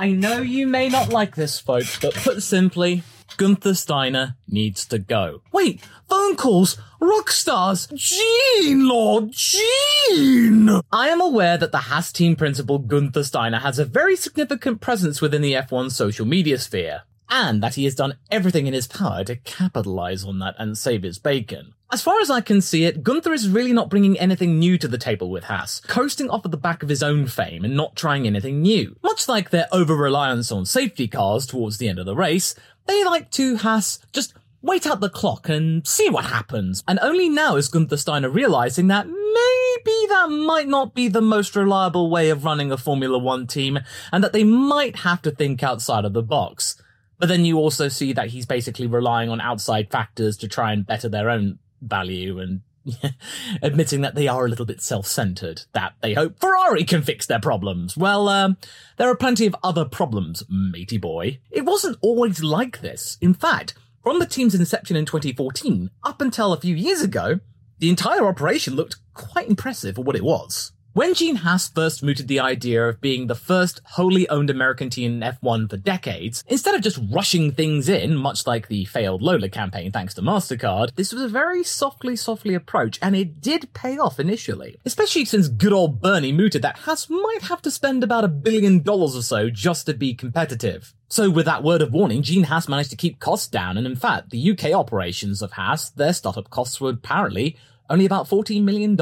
I know you may not like this, folks, but put simply, Guenther Steiner needs to go. Wait, phone calls, rock stars, Gene, Lord, Gene! I am aware that the Haas team principal Guenther Steiner has a very significant presence within the F1 social media sphere, and that he has done everything in his power to capitalize on that and save his bacon. As far as I can see it, Guenther is really not bringing anything new to the table with Haas, coasting off of the back of his own fame and not trying anything new. Much like their over-reliance on safety cars towards the end of the race, they like to, Haas, just wait out the clock and see what happens. And only now is Guenther Steiner realizing that maybe that might not be the most reliable way of running a Formula One team, and that they might have to think outside of the box. But then you also see that he's basically relying on outside factors to try and better their own value and admitting that they are a little bit self-centered, that they hope Ferrari can fix their problems. Well, um, there are plenty of other problems, matey boy. It wasn't always like this. In fact, from the team's inception in 2014 up until a few years ago, the entire operation looked quite impressive for what it was. When Gene Haas first mooted the idea of being the first wholly owned American team in F1 for decades, instead of just rushing things in, much like the failed Lola campaign thanks to MasterCard, this was a very softly, softly approach, and it did pay off initially. Especially since good old Bernie mooted that Haas might have to spend about a billion dollars or so just to be competitive. So with that word of warning, Gene Haas managed to keep costs down, and in fact, the UK operations of Haas, their startup costs were apparently only about $14 million.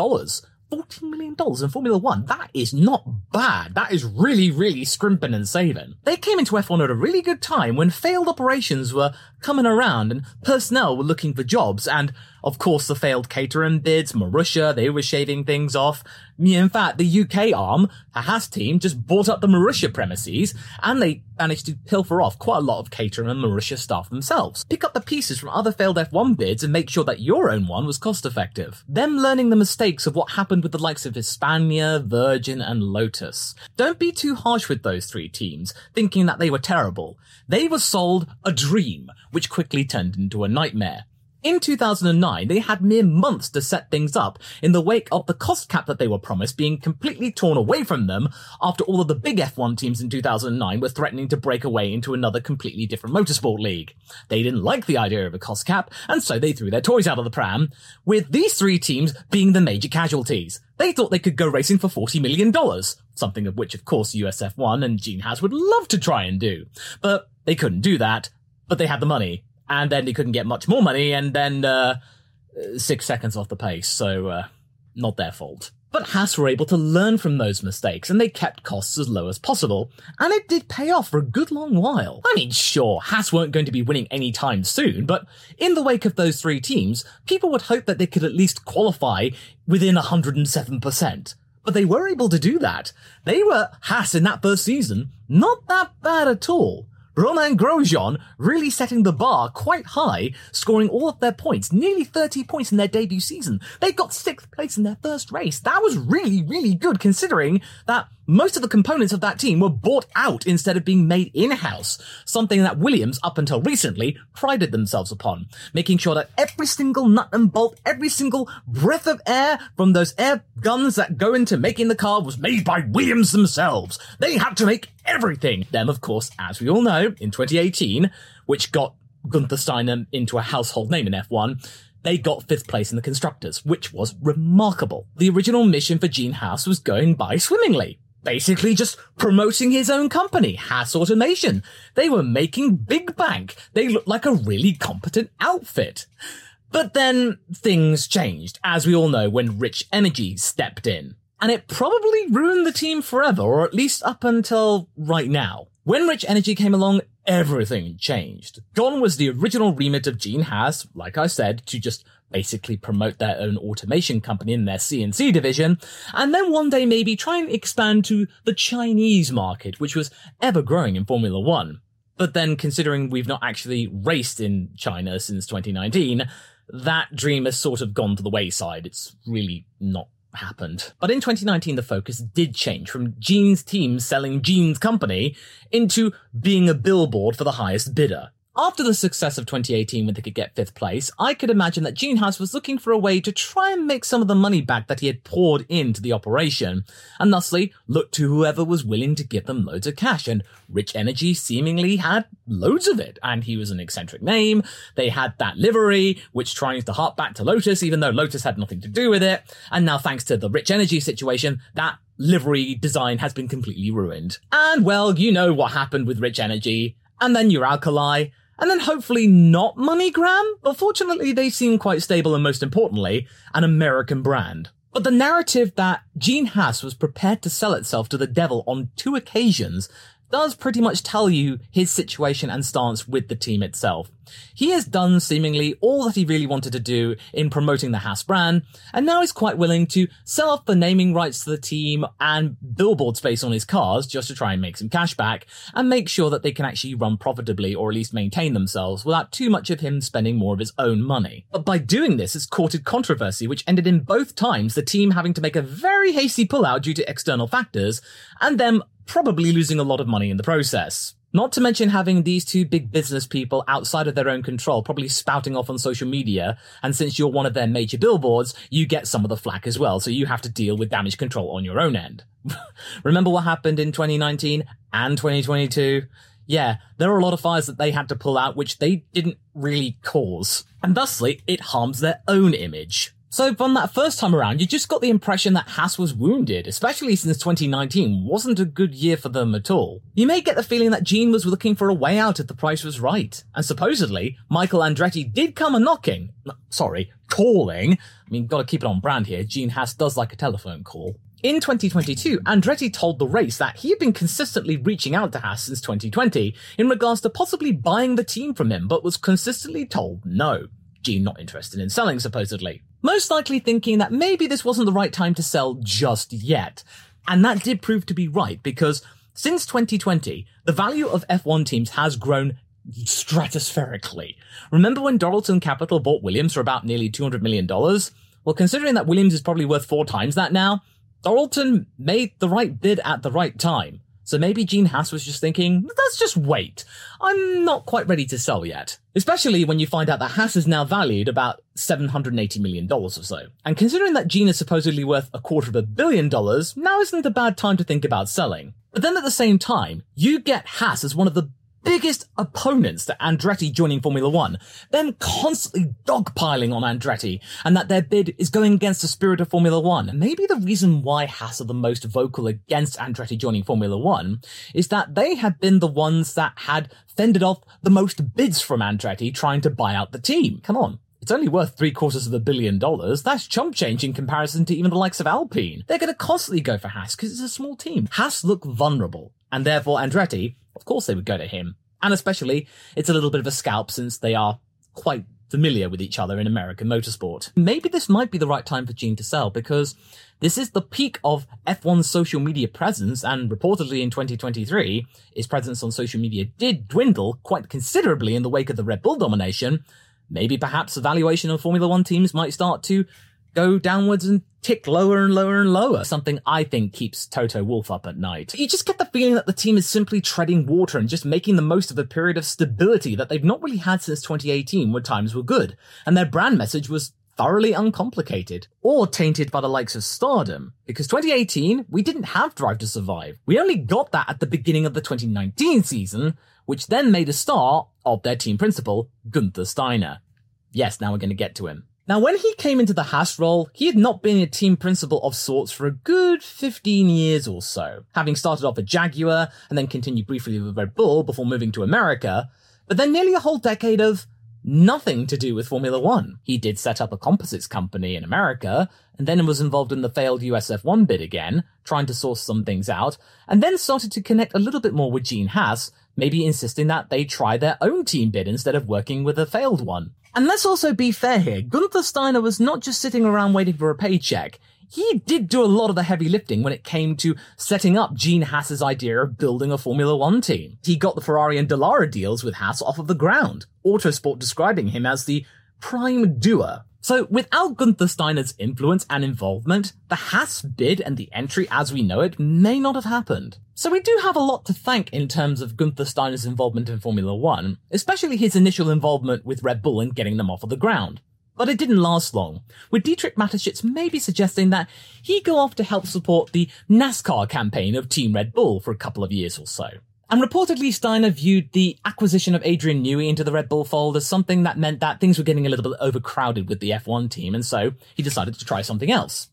$14 million in Formula One. That is not bad. That is really, really scrimping and saving. They came into F1 at a really good time when failed operations were coming around and personnel were looking for jobs and of course, the failed Caterham bids, Marussia, they were shaving things off. In fact, the UK arm, Haas team, just bought up the Marussia premises, and they managed to pilfer off quite a lot of Caterham and Marussia staff themselves. Pick up the pieces from other failed F1 bids and make sure that your own one was cost effective. Them learning the mistakes of what happened with the likes of Hispania, Virgin, and Lotus. Don't be too harsh with those three teams, thinking that they were terrible. They were sold a dream, which quickly turned into a nightmare. In 2009, they had mere months to set things up in the wake of the cost cap that they were promised being completely torn away from them after all of the big F1 teams in 2009 were threatening to break away into another completely different motorsport league. They didn't like the idea of a cost cap, and so they threw their toys out of the pram, with these three teams being the major casualties. They thought they could go racing for $40 million, something of which of course USF1 and Gene Haas would love to try and do. But they couldn't do that, but they had the money and then he couldn't get much more money, and then uh, six seconds off the pace. So uh, not their fault. But Haas were able to learn from those mistakes, and they kept costs as low as possible, and it did pay off for a good long while. I mean, sure, Haas weren't going to be winning anytime soon, but in the wake of those three teams, people would hope that they could at least qualify within 107%. But they were able to do that. They were Haas in that first season, not that bad at all. Romain Grosjean really setting the bar quite high, scoring all of their points, nearly 30 points in their debut season. They got sixth place in their first race. That was really, really good considering that most of the components of that team were bought out instead of being made in-house, something that Williams, up until recently, prided themselves upon, making sure that every single nut and bolt, every single breath of air from those air guns that go into making the car was made by Williams themselves. They had to make everything. Then, of course, as we all know, in 2018, which got Guenther Steiner into a household name in F1, they got fifth place in the constructors, which was remarkable. The original mission for Gene Haas was going by swimmingly. Basically just promoting his own company, Haas Automation. They were making big bank. They looked like a really competent outfit. But then things changed, as we all know, when Rich Energy stepped in. And it probably ruined the team forever, or at least up until right now. When Rich Energy came along, everything changed. Gone was the original remit of Gene Haas, like I said, to just basically promote their own automation company in their CNC division, and then one day maybe try and expand to the Chinese market, which was ever growing in Formula One. But then considering we've not actually raced in China since 2019, that dream has sort of gone to the wayside. It's really not happened. But in 2019, the focus did change from Gene's team selling Gene's company into being a billboard for the highest bidder. After the success of 2018 when they could get fifth place, I could imagine that Gene Haas was looking for a way to try and make some of the money back that he had poured into the operation, and thusly looked to whoever was willing to give them loads of cash, and Rich Energy seemingly had loads of it, and he was an eccentric name, they had that livery, which tries to hark back to Lotus, even though Lotus had nothing to do with it, and now thanks to the Rich Energy situation, that livery design has been completely ruined. And well, you know what happened with Rich Energy, and then Uralkali, and then hopefully not MoneyGram, but fortunately they seem quite stable and most importantly, an American brand. But the narrative that Gene Haas was prepared to sell itself to the devil on two occasions does pretty much tell you his situation and stance with the team itself. He has done seemingly all that he really wanted to do in promoting the Haas brand, and now he's quite willing to sell off the naming rights to the team and billboard space on his cars just to try and make some cash back and make sure that they can actually run profitably or at least maintain themselves without too much of him spending more of his own money. But by doing this, it's courted controversy, which ended in both times the team having to make a very hasty pullout due to external factors and them probably losing a lot of money in the process. Not to mention having these two big business people outside of their own control probably spouting off on social media, and since you're one of their major billboards, you get some of the flack as well, so you have to deal with damage control on your own end. Remember what happened in 2019 and 2022? Yeah, there are a lot of fires that they had to pull out which they didn't really cause, and thusly it harms their own image. So from that first time around, you just got the impression that Haas was wounded, especially since 2019 wasn't a good year for them at all. You may get the feeling that Gene was looking for a way out if the price was right. And supposedly, Michael Andretti did come a knocking. Sorry, calling. I mean, gotta keep it on brand here. Gene Haas does like a telephone call. In 2022, Andretti told the race that he had been consistently reaching out to Haas since 2020 in regards to possibly buying the team from him, but was consistently told no. Gene not interested in selling, supposedly. Most likely thinking that maybe this wasn't the right time to sell just yet. And that did prove to be right because since 2020, the value of F1 teams has grown stratospherically. Remember when Dorilton Capital bought Williams for about nearly $200 million? Well, considering that Williams is probably worth four times that now, Dorilton made the right bid at the right time. So maybe Gene Haas was just thinking, let's just wait. I'm not quite ready to sell yet. Especially when you find out that Haas is now valued about $780 million or so. And considering that Gene is supposedly worth a quarter of a billion dollars, now isn't a bad time to think about selling. But then at the same time, you get Haas as one of the biggest opponents to Andretti joining Formula One, them constantly dogpiling on Andretti, and that their bid is going against the spirit of Formula One. Maybe the reason why Haas are the most vocal against Andretti joining Formula One is that they had been the ones that had fended off the most bids from Andretti trying to buy out the team. Come on. It's only worth three quarters of a billion dollars. That's chump change in comparison to even the likes of Alpine. They're going to constantly go for Haas because it's a small team. Haas look vulnerable, and therefore Andretti of course they would go to him. And especially, it's a little bit of a scalp since they are quite familiar with each other in American motorsport. Maybe this might be the right time for Gene to sell because this is the peak of F1's social media presence and reportedly in 2023, his presence on social media did dwindle quite considerably in the wake of the Red Bull domination. Maybe perhaps the valuation of Formula One teams might start to go downwards and tick lower and lower and lower. Something I think keeps Toto Wolff up at night. You just get the feeling that the team is simply treading water and just making the most of a period of stability that they've not really had since 2018 when times were good. And their brand message was thoroughly uncomplicated or tainted by the likes of stardom. Because 2018, we didn't have Drive to Survive. We only got that at the beginning of the 2019 season, which then made a start of their team principal, Guenther Steiner. Yes, now we're going to get to him. Now, when he came into the Haas role, he had not been a team principal of sorts for a good 15 years or so, having started off at Jaguar and then continued briefly with Red Bull before moving to America, but then nearly a whole decade of nothing to do with Formula One. He did set up a composites company in America, and then was involved in the failed USF1 bid again, trying to source some things out, and then started to connect a little bit more with Gene Haas, maybe insisting that they try their own team bid instead of working with a failed one. And let's also be fair here, Guenther Steiner was not just sitting around waiting for a paycheck he did do a lot of the heavy lifting when it came to setting up Gene Haas's idea of building a Formula One team. He got the Ferrari and Dallara deals with Haas off of the ground, Autosport describing him as the prime doer. So without Guenther Steiner's influence and involvement, the Haas bid and the entry as we know it may not have happened. So we do have a lot to thank in terms of Guenther Steiner's involvement in Formula One, especially his initial involvement with Red Bull and getting them off of the ground. But it didn't last long, with Dietrich Mateschitz maybe suggesting that he go off to help support the NASCAR campaign of Team Red Bull for a couple of years or so. And reportedly, Steiner viewed the acquisition of Adrian Newey into the Red Bull fold as something that meant that things were getting a little bit overcrowded with the F1 team, and so he decided to try something else.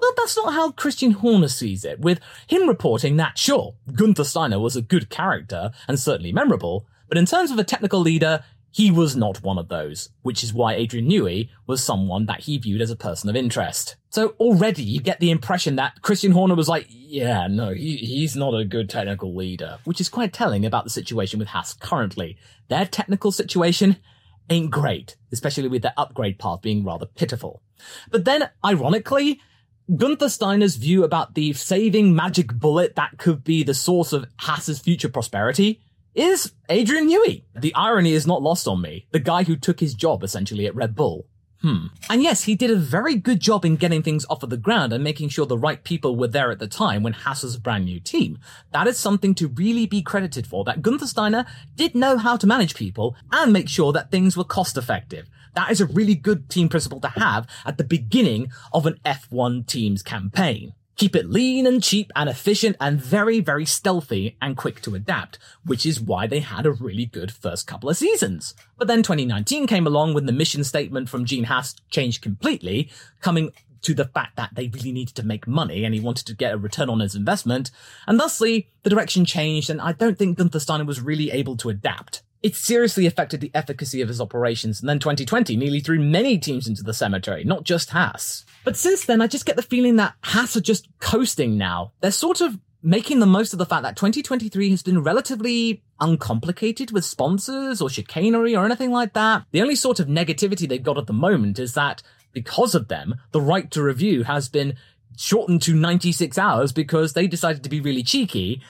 But that's not how Christian Horner sees it, with him reporting that, sure, Guenther Steiner was a good character and certainly memorable, but in terms of a technical leader, he was not one of those, which is why Adrian Newey was someone that he viewed as a person of interest. So already you get the impression that Christian Horner was like, yeah, no, he, he's not a good technical leader, which is quite telling about the situation with Haas currently. Their technical situation ain't great, especially with their upgrade path being rather pitiful. But then, ironically, Guenther Steiner's view about the saving magic bullet that could be the source of Haas's future prosperity is Adrian Newey. The irony is not lost on me. The guy who took his job essentially at Red Bull. Hmm. And yes, he did a very good job in getting things off of the ground and making sure the right people were there at the time when Haas was a brand new team. That is something to really be credited for, that Guenther Steiner did know how to manage people and make sure that things were cost effective. That is a really good team principle to have at the beginning of an F1 team's campaign. Keep it lean and cheap and efficient and very, very stealthy and quick to adapt, which is why they had a really good first couple of seasons. But then 2019 came along when the mission statement from Gene Haas changed completely, coming to the fact that they really needed to make money and he wanted to get a return on his investment. And thusly, the direction changed and I don't think Guenther Steiner was really able to adapt. It seriously affected the efficacy of his operations, and then 2020 nearly threw many teams into the cemetery, not just Haas. But since then, I just get the feeling that Haas are just coasting now. They're sort of making the most of the fact that 2023 has been relatively uncomplicated with sponsors or chicanery or anything like that. The only sort of negativity they've got at the moment is that because of them, the right to review has been shortened to 96 hours because they decided to be really cheeky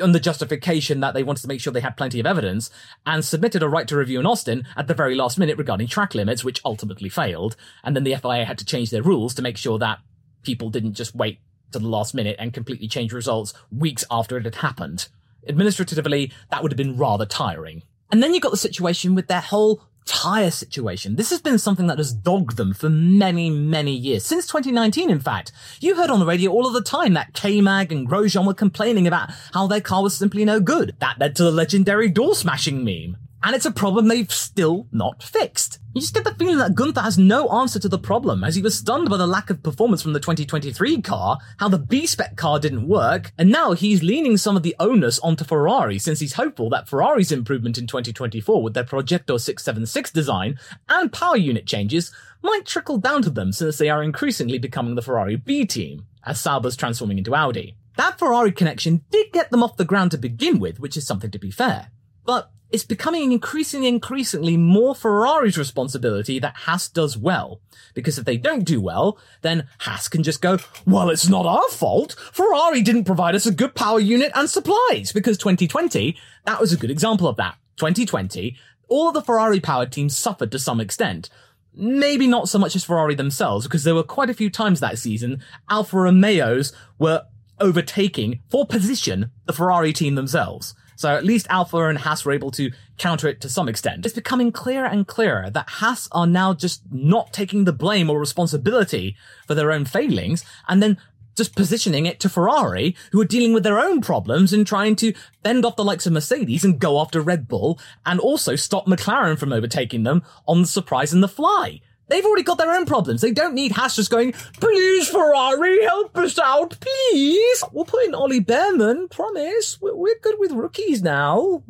on the justification that they wanted to make sure they had plenty of evidence and submitted a right to review in Austin at the very last minute regarding track limits, which ultimately failed. And then the FIA had to change their rules to make sure that people didn't just wait to the last minute and completely change results weeks after it had happened. Administratively, that would have been rather tiring. And then you got the situation with their whole tire situation. This has been something that has dogged them for many, many years. Since 2019, in fact. You heard on the radio all of the time that K-Mag and Grosjean were complaining about how their car was simply no good. That led to the legendary door smashing meme and it's a problem they've still not fixed. You just get the feeling that Guenther has no answer to the problem, as he was stunned by the lack of performance from the 2023 car, how the B-spec car didn't work, and now he's leaning some of the onus onto Ferrari since he's hopeful that Ferrari's improvement in 2024 with their Progetto 676 design and power unit changes might trickle down to them since they are increasingly becoming the Ferrari B team, as Sauber's transforming into Audi. That Ferrari connection did get them off the ground to begin with, which is something to be fair. But it's becoming increasingly, increasingly more Ferrari's responsibility that Haas does well. Because if they don't do well, then Haas can just go, well, it's not our fault. Ferrari didn't provide us a good power unit and supplies. Because 2020, that was a good example of that. 2020, all of the Ferrari powered teams suffered to some extent. Maybe not so much as Ferrari themselves, because there were quite a few times that season Alfa Romeos were overtaking for position the Ferrari team themselves. So at least Alfa and Haas were able to counter it to some extent. It's becoming clearer and clearer that Haas are now just not taking the blame or responsibility for their own failings and then just positioning it to Ferrari, who are dealing with their own problems and trying to fend off the likes of Mercedes and go after Red Bull and also stop McLaren from overtaking them on the surprise and the fly. They've already got their own problems. They don't need Haas just going, please, Ferrari, help us out, please. We'll put in Ollie Bearman, promise. We're, we're good with rookies now.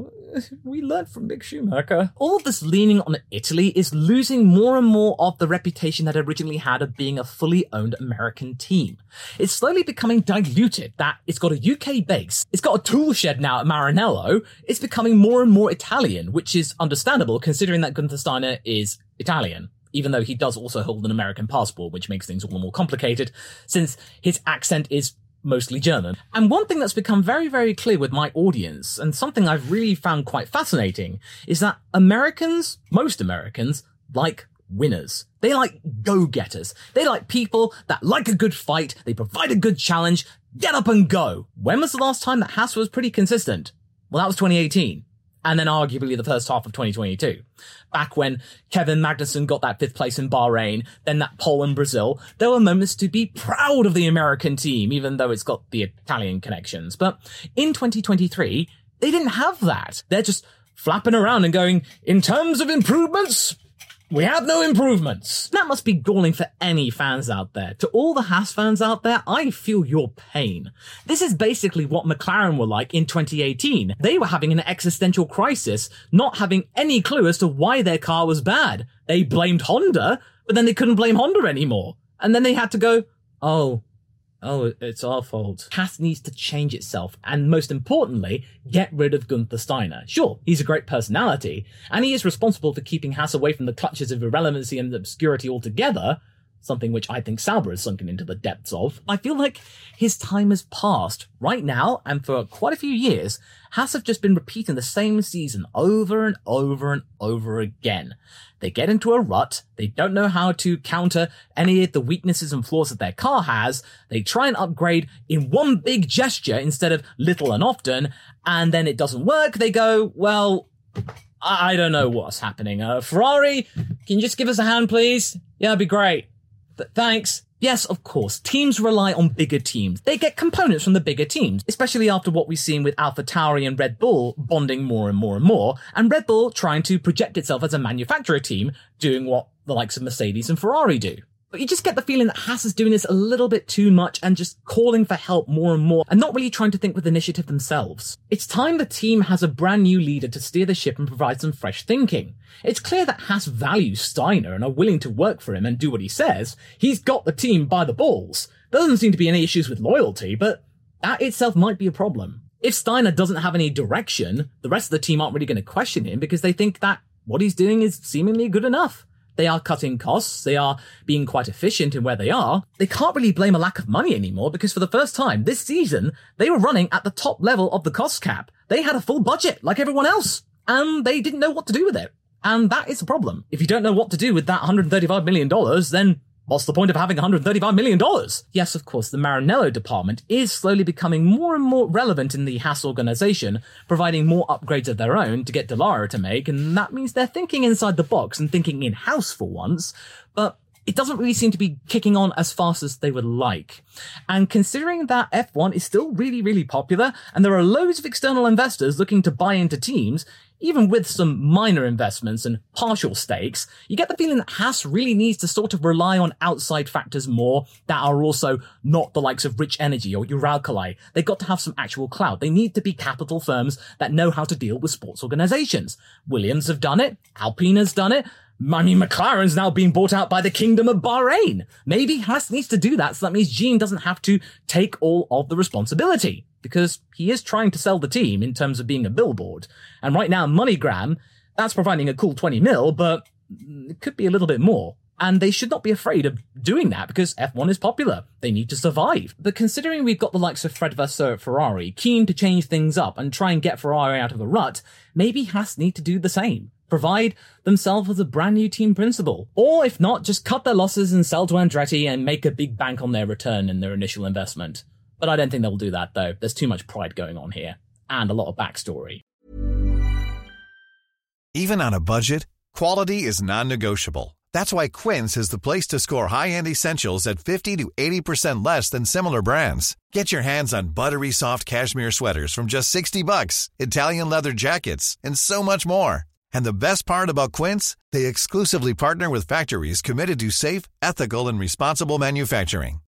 We learned from Mick Schumacher. All of this leaning on Italy is losing more and more of the reputation that it originally had of being a fully owned American team. It's slowly becoming diluted that it's got a UK base. It's got a tool shed now at Maranello. It's becoming more and more Italian, which is understandable considering that Guenther Steiner is Italian even though he does also hold an American passport, which makes things all the more complicated, since his accent is mostly German. And one thing that's become very, very clear with my audience, and something I've really found quite fascinating, is that Americans, most Americans, like winners. They like go-getters. They like people that like a good fight, they provide a good challenge, get up and go. When was the last time that Haas was pretty consistent? Well, that was 2018 and then arguably the first half of 2022. Back when Kevin Magnussen got that fifth place in Bahrain, then that pole in Brazil, there were moments to be proud of the American team, even though it's got the Italian connections. But in 2023, they didn't have that. They're just flapping around and going, in terms of improvements, we have no improvements. That must be galling for any fans out there. To all the Haas fans out there, I feel your pain. This is basically what McLaren were like in 2018. They were having an existential crisis, not having any clue as to why their car was bad. They blamed Honda, but then they couldn't blame Honda anymore. And then they had to go, oh, oh, it's our fault. Haas needs to change itself, and most importantly, get rid of Guenther Steiner. Sure, he's a great personality, and he is responsible for keeping Haas away from the clutches of irrelevancy and obscurity altogether, something which I think Sauber has sunken into the depths of. I feel like his time has passed. Right now, and for quite a few years, Haas have just been repeating the same season over and over and over again. They get into a rut. They don't know how to counter any of the weaknesses and flaws that their car has. They try and upgrade in one big gesture instead of little and often. And then it doesn't work. They go, well, I don't know what's happening. Uh, Ferrari, can you just give us a hand, please? Yeah, that'd be great. Th- thanks. Yes, of course, teams rely on bigger teams. They get components from the bigger teams, especially after what we've seen with Alpha Tauri and Red Bull bonding more and more and more, and Red Bull trying to project itself as a manufacturer team, doing what the likes of Mercedes and Ferrari do. But you just get the feeling that Haas is doing this a little bit too much and just calling for help more and more and not really trying to think with initiative themselves. It's time the team has a brand new leader to steer the ship and provide some fresh thinking. It's clear that Haas values Steiner and are willing to work for him and do what he says. He's got the team by the balls. There doesn't seem to be any issues with loyalty, but that itself might be a problem. If Steiner doesn't have any direction, the rest of the team aren't really going to question him because they think that what he's doing is seemingly good enough. They are cutting costs. They are being quite efficient in where they are. They can't really blame a lack of money anymore because for the first time this season, they were running at the top level of the cost cap. They had a full budget like everyone else and they didn't know what to do with it. And that is a problem. If you don't know what to do with that $135 million, then What's the point of having $135 million? Yes, of course, the Maranello department is slowly becoming more and more relevant in the Haas organization, providing more upgrades of their own to get Dallara to make, and that means they're thinking inside the box and thinking in-house for once, but it doesn't really seem to be kicking on as fast as they would like. And considering that F1 is still really, really popular, and there are loads of external investors looking to buy into teams, even with some minor investments and partial stakes, you get the feeling that Haas really needs to sort of rely on outside factors more that are also not the likes of Rich Energy or Uralkali. They've got to have some actual clout. They need to be capital firms that know how to deal with sports organizations. Williams have done it. Alpine has done it. I mean, McLaren's now being bought out by the Kingdom of Bahrain. Maybe Haas needs to do that so that means Gene doesn't have to take all of the responsibility because he is trying to sell the team in terms of being a billboard. And right now, MoneyGram, that's providing a cool 20 mil, but it could be a little bit more. And they should not be afraid of doing that because F1 is popular. They need to survive. But considering we've got the likes of Fred Vasseur at Ferrari, keen to change things up and try and get Ferrari out of the rut, maybe Haas need to do the same. Provide themselves with a brand new team principal. Or if not, just cut their losses and sell to Andretti and make a big bank on their return and their initial investment. But I don't think they'll do that though. There's too much pride going on here. And a lot of backstory. Even on a budget, quality is non-negotiable. That's why Quince is the place to score high-end essentials at 50 to 80% less than similar brands. Get your hands on buttery soft cashmere sweaters from just 60 bucks, Italian leather jackets, and so much more. And the best part about Quince, they exclusively partner with factories committed to safe, ethical, and responsible manufacturing.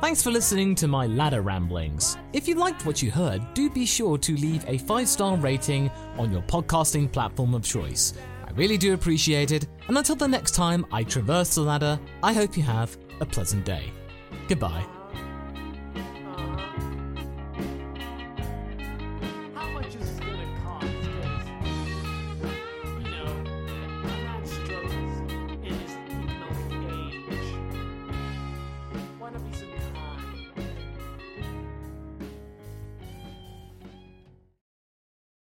Thanks for listening to my ladder ramblings. If you liked what you heard, do be sure to leave a five star rating on your podcasting platform of choice. I really do appreciate it, and until the next time I traverse the ladder, I hope you have a pleasant day. Goodbye.